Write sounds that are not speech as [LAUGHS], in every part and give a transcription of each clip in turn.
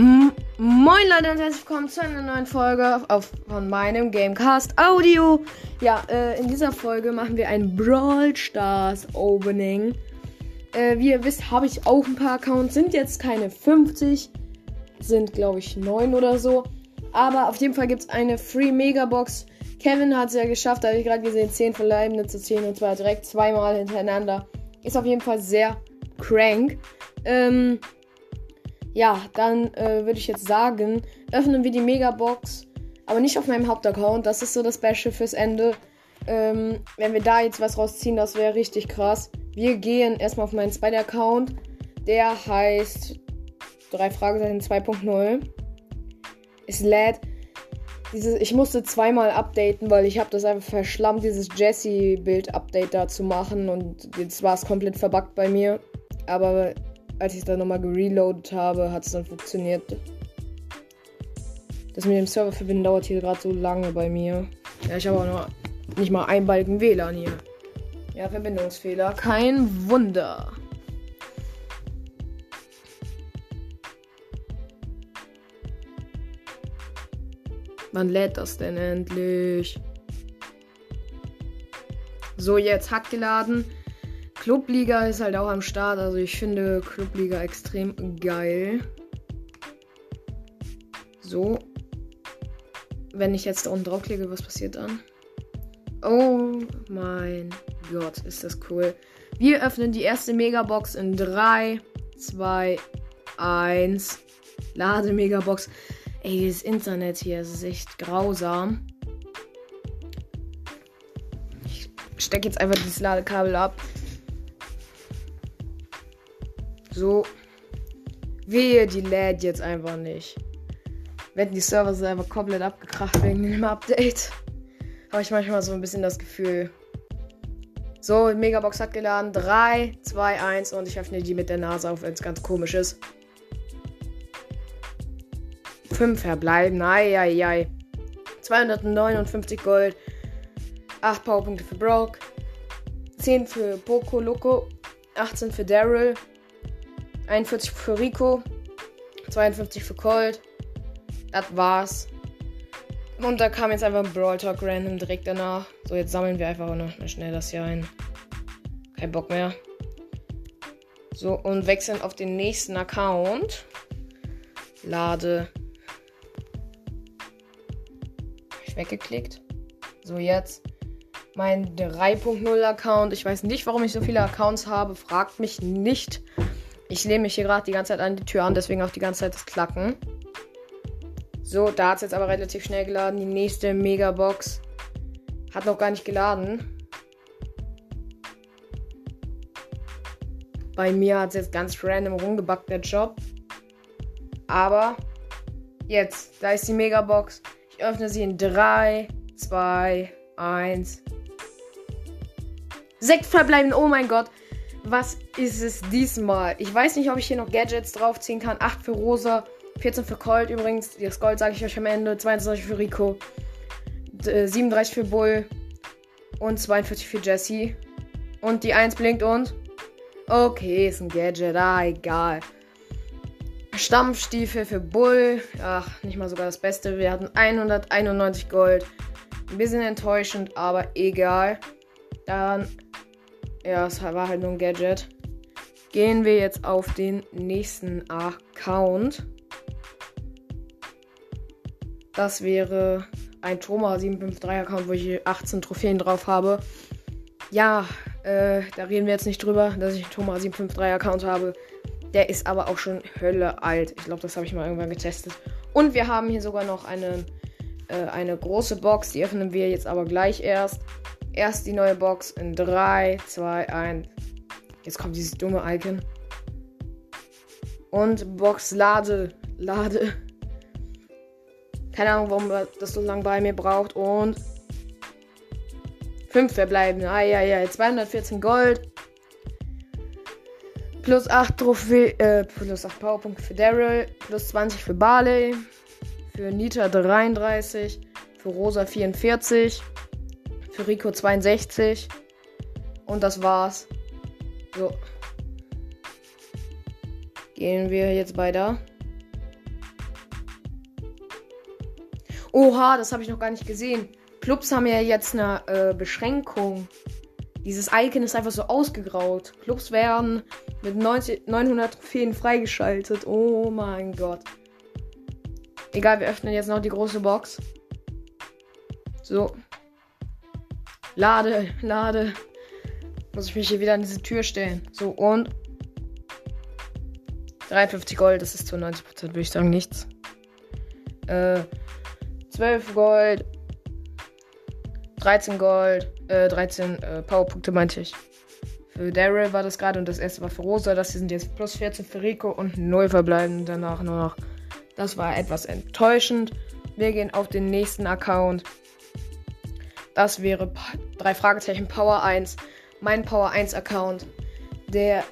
Moin Leute und herzlich willkommen zu einer neuen Folge auf, von meinem Gamecast Audio. Ja, äh, in dieser Folge machen wir ein Brawl Stars Opening. Äh, wie ihr wisst, habe ich auch ein paar Accounts. Sind jetzt keine 50, sind glaube ich 9 oder so. Aber auf jeden Fall gibt es eine Free Megabox. Kevin hat es ja geschafft, da habe ich gerade gesehen, 10 verbleibende zu 10 und zwar direkt zweimal hintereinander. Ist auf jeden Fall sehr crank. Ähm, ja, dann äh, würde ich jetzt sagen, öffnen wir die Megabox, aber nicht auf meinem Hauptaccount. Das ist so das Special fürs Ende. Ähm, wenn wir da jetzt was rausziehen, das wäre richtig krass. Wir gehen erstmal auf meinen zweiten Account. Der heißt 3 Fragezeichen 2.0. Es lädt. Dieses, ich musste zweimal updaten, weil ich habe das einfach verschlammt, dieses Jesse-Bild-Update da zu machen. Und jetzt war es komplett verbuggt bei mir. Aber als ich dann nochmal gereloadet habe, hat es dann funktioniert. Das mit dem Server verbinden dauert hier gerade so lange bei mir. Ja, ich habe auch noch nicht mal einen Balken WLAN hier. Ja, Verbindungsfehler. Kein Wunder. Wann lädt das denn endlich? So, jetzt hat geladen. Clubliga ist halt auch am Start. Also ich finde Clubliga extrem geil. So. Wenn ich jetzt da unten draufklicke, was passiert dann? Oh mein Gott, ist das cool. Wir öffnen die erste Megabox in 3, 2, 1. Lade Megabox. Ey, das Internet hier ist echt grausam. Ich stecke jetzt einfach dieses Ladekabel ab. So. Wehe, die lädt jetzt einfach nicht. Wenn die Server sind einfach komplett abgekracht wegen dem Update. Habe ich manchmal so ein bisschen das Gefühl. So, Megabox hat geladen. 3, 2, 1 und ich öffne die mit der Nase auf, wenn es ganz komisch ist. 5 verbleiben. Eieiei. 259 Gold. 8 Powerpunkte für Brock. 10 für Poco Loco. 18 für Daryl. 41 für Rico, 52 für Colt. Das war's. Und da kam jetzt einfach ein Brawl Talk random direkt danach. So, jetzt sammeln wir einfach noch schnell das hier ein. Kein Bock mehr. So, und wechseln auf den nächsten Account. Lade. Hab ich weggeklickt. So, jetzt mein 3.0 Account. Ich weiß nicht, warum ich so viele Accounts habe. Fragt mich nicht. Ich lehne mich hier gerade die ganze Zeit an die Tür an, deswegen auch die ganze Zeit das Klacken. So, da hat es jetzt aber relativ schnell geladen. Die nächste Megabox hat noch gar nicht geladen. Bei mir hat es jetzt ganz random rumgebackt, der Job. Aber jetzt, da ist die Megabox. Ich öffne sie in 3, 2, 1. Sechs verbleiben, oh mein Gott. Was ist es diesmal? Ich weiß nicht, ob ich hier noch Gadgets draufziehen kann. 8 für Rosa, 14 für Colt übrigens. Das Gold sage ich euch am Ende. 22 für Rico, 37 äh, für Bull und 42 für Jesse. Und die 1 blinkt und. Okay, ist ein Gadget. Ah, egal. Stampfstiefel für Bull. Ach, nicht mal sogar das Beste. Wir hatten 191 Gold. Ein bisschen enttäuschend, aber egal. Dann ja, es war halt nur ein Gadget. Gehen wir jetzt auf den nächsten Account. Das wäre ein Troma 753 Account, wo ich 18 Trophäen drauf habe. Ja, äh, da reden wir jetzt nicht drüber, dass ich einen Troma 753 Account habe. Der ist aber auch schon Hölle alt. Ich glaube, das habe ich mal irgendwann getestet. Und wir haben hier sogar noch eine, äh, eine große Box. Die öffnen wir jetzt aber gleich erst. Erst die neue Box in 3, 2, 1. Jetzt kommt dieses dumme Icon. Und Box lade. Lade. Keine Ahnung, warum das so lange bei mir braucht. Und 5 verbleiben. Ah, ja, ja. 214 Gold. Plus 8 Trophäe, äh, plus 8 Powerpunkte für Daryl. Plus 20 für Barley. Für Nita 33. Für Rosa 44 für Rico 62. Und das war's. So. Gehen wir jetzt weiter. Oha, das habe ich noch gar nicht gesehen. Clubs haben ja jetzt eine äh, Beschränkung. Dieses Icon ist einfach so ausgegraut. Clubs werden mit 90, 900 Trophäen freigeschaltet. Oh mein Gott. Egal, wir öffnen jetzt noch die große Box. So. Lade, lade. Muss ich mich hier wieder an diese Tür stellen. So, und 53 Gold, das ist zu 90%, würde ich sagen, nichts. Äh, 12 Gold. 13 Gold. Äh, 13 äh, Powerpunkte meinte ich. Für Daryl war das gerade und das erste war für Rosa. Das sind jetzt plus 14 für Rico und 0 verbleiben danach nur noch. Das war etwas enttäuschend. Wir gehen auf den nächsten Account. Das wäre drei Fragezeichen Power 1. Mein Power 1 Account. Der,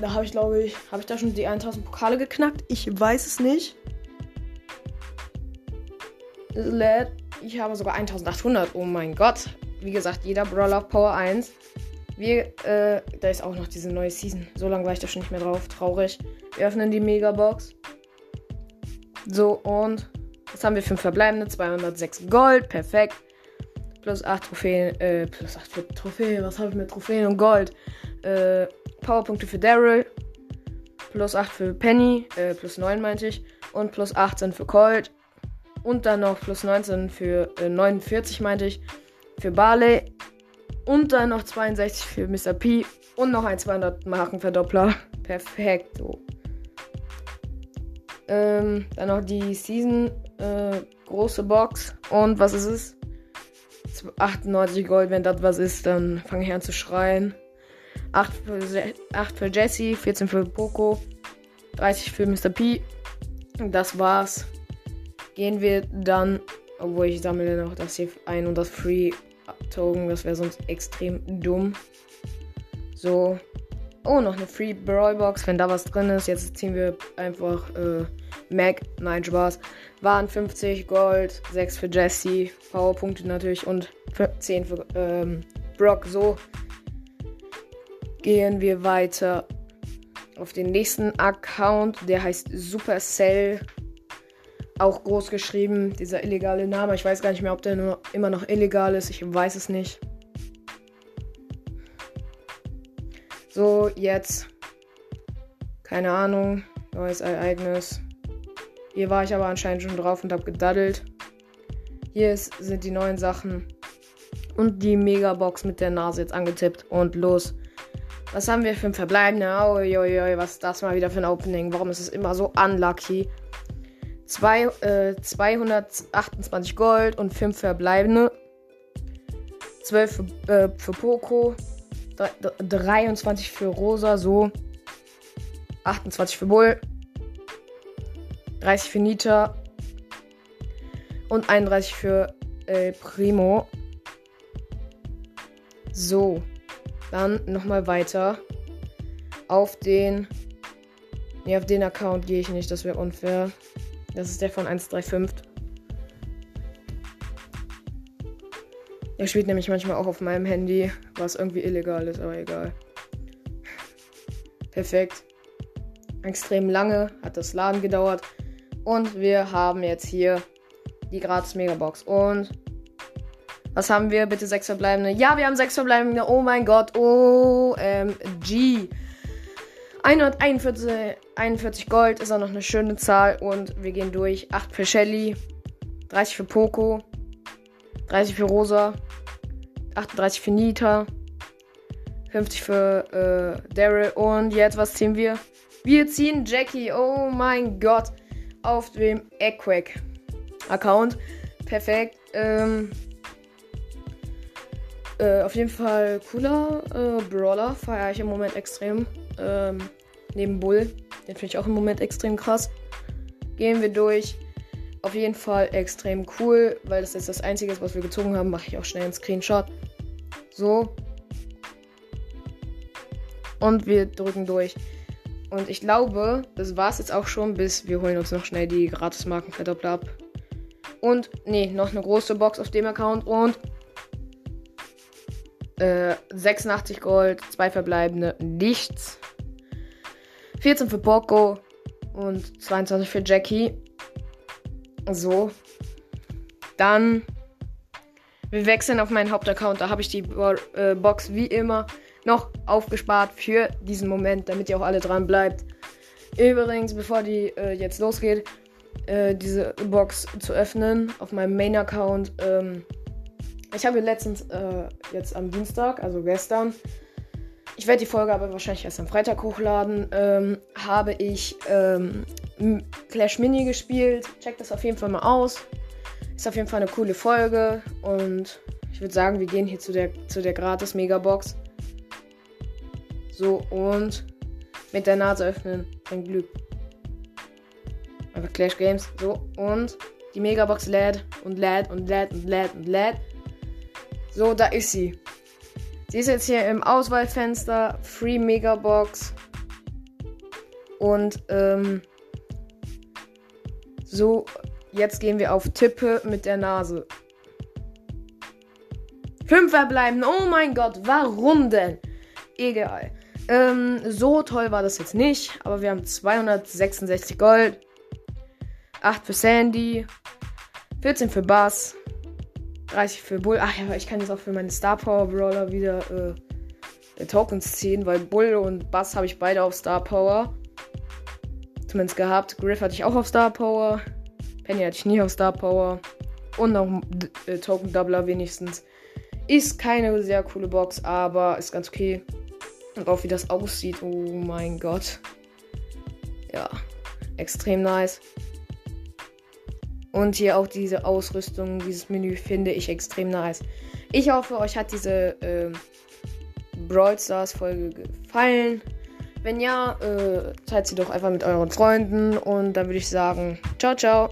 da habe ich glaube ich, habe ich da schon die 1000 Pokale geknackt? Ich weiß es nicht. Ich habe sogar 1800. Oh mein Gott. Wie gesagt, jeder Brawler Power 1. Wir, äh, da ist auch noch diese neue Season. So lange war ich da schon nicht mehr drauf. Traurig. Wir öffnen die Megabox. So, und was haben wir? 5 verbleibende, 206 Gold. Perfekt. Plus 8 Trophäen, äh, plus 8 für Trophäen. Was habe ich mit Trophäen und Gold? Äh, Powerpunkte für Daryl. Plus 8 für Penny. Äh, plus 9 meinte ich. Und plus 18 für Colt. Und dann noch plus 19 für äh, 49 meinte ich. Für Barley. Und dann noch 62 für Mr. P. Und noch ein 200 Markenverdoppler. [LAUGHS] Perfekt. So. Ähm, dann noch die Season äh, große Box. Und was ist es? 98 Gold. Wenn das was ist, dann fange ich an zu schreien. 8 für, 8 für Jesse, 14 für Poco, 30 für Mr. P. Das war's. Gehen wir dann, obwohl ich sammle noch das hier ein und das Free Token, das wäre sonst extrem dumm. So. Oh, noch eine Free Brawl Box, wenn da was drin ist. Jetzt ziehen wir einfach äh, Mac. Nein, Spaß. Waren 50 Gold, 6 für Jesse, Powerpunkte natürlich und 10 für ähm, Brock. So gehen wir weiter auf den nächsten Account. Der heißt Supercell. Auch groß geschrieben, dieser illegale Name. Ich weiß gar nicht mehr, ob der nur immer noch illegal ist. Ich weiß es nicht. So, jetzt. Keine Ahnung. Neues Ereignis. Hier war ich aber anscheinend schon drauf und habe gedaddelt. Hier ist, sind die neuen Sachen. Und die Megabox mit der Nase jetzt angetippt. Und los. Was haben wir für ein verbleibende? Uiuiui, was ist das mal wieder für ein Opening? Warum ist es immer so unlucky? Zwei, äh, 228 Gold und 5 verbleibende. 12 für, äh, für Poco. 23 für Rosa, so. 28 für Bull. 30 für Nita. Und 31 für äh, Primo. So. Dann nochmal weiter. Auf den. Ne, auf den Account gehe ich nicht, das wäre unfair. Das ist der von 135. Er spielt nämlich manchmal auch auf meinem Handy, was irgendwie illegal ist, aber egal. Perfekt. Extrem lange hat das Laden gedauert. Und wir haben jetzt hier die gratis Megabox. Und was haben wir? Bitte sechs verbleibende. Ja, wir haben sechs verbleibende. Oh mein Gott. OMG. 141 41 Gold ist auch noch eine schöne Zahl. Und wir gehen durch. 8 für Shelly. 30 für Poco. 30 für Rosa. 38 für Nita. 50 für äh, Daryl. Und jetzt, was ziehen wir? Wir ziehen Jackie. Oh mein Gott. Auf dem Equack-Account. Perfekt. Ähm, äh, auf jeden Fall cooler äh, Brawler. Feiere ich im Moment extrem. Ähm, neben Bull. Den finde ich auch im Moment extrem krass. Gehen wir durch. Auf jeden Fall extrem cool, weil das jetzt das Einzige ist, was wir gezogen haben. Mache ich auch schnell einen Screenshot. So. Und wir drücken durch. Und ich glaube, das war es jetzt auch schon, bis wir holen uns noch schnell die Gratis-Markenverdoppler ab. Und, nee, noch eine große Box auf dem Account. Und 86 äh, Gold, zwei verbleibende, nichts. 14 für Poco und 22 für Jackie. So. Dann. Wir wechseln auf meinen Hauptaccount. Da habe ich die Bo äh, Box wie immer noch aufgespart für diesen Moment, damit ihr auch alle dran bleibt. Übrigens, bevor die äh, jetzt losgeht, äh, diese Box zu öffnen auf meinem Main-Account. Ähm, ich habe letztens, äh, jetzt am Dienstag, also gestern, ich werde die Folge aber wahrscheinlich erst am Freitag hochladen, ähm, habe ich ähm, Clash Mini gespielt. Checkt das auf jeden Fall mal aus. Ist auf jeden Fall eine coole Folge und ich würde sagen, wir gehen hier zu der, zu der gratis Megabox. So und mit der Nase öffnen bringt Glück. Einfach Clash Games. So und die Megabox lädt und lädt und lädt und lädt und lädt. So, da ist sie. Sie ist jetzt hier im Auswahlfenster. Free Megabox. Und ähm, so, jetzt gehen wir auf Tippe mit der Nase. Fünf verbleiben. Oh mein Gott, warum denn? Egal. Ähm, so toll war das jetzt nicht, aber wir haben 266 Gold, 8 für Sandy, 14 für Bass, 30 für Bull. Ach ja, ich kann jetzt auch für meine Star Power Brawler wieder äh, Tokens ziehen, weil Bull und Bass habe ich beide auf Star Power. Zumindest gehabt. Griff hatte ich auch auf Star Power. Penny hatte ich nie auf Star Power. Und noch äh, Token Doubler wenigstens. Ist keine sehr coole Box, aber ist ganz okay. Und auch wie das aussieht. Oh mein Gott. Ja, extrem nice. Und hier auch diese Ausrüstung, dieses Menü finde ich extrem nice. Ich hoffe, euch hat diese äh, Brawl Stars Folge gefallen. Wenn ja, äh, teilt sie doch einfach mit euren Freunden. Und dann würde ich sagen, ciao, ciao.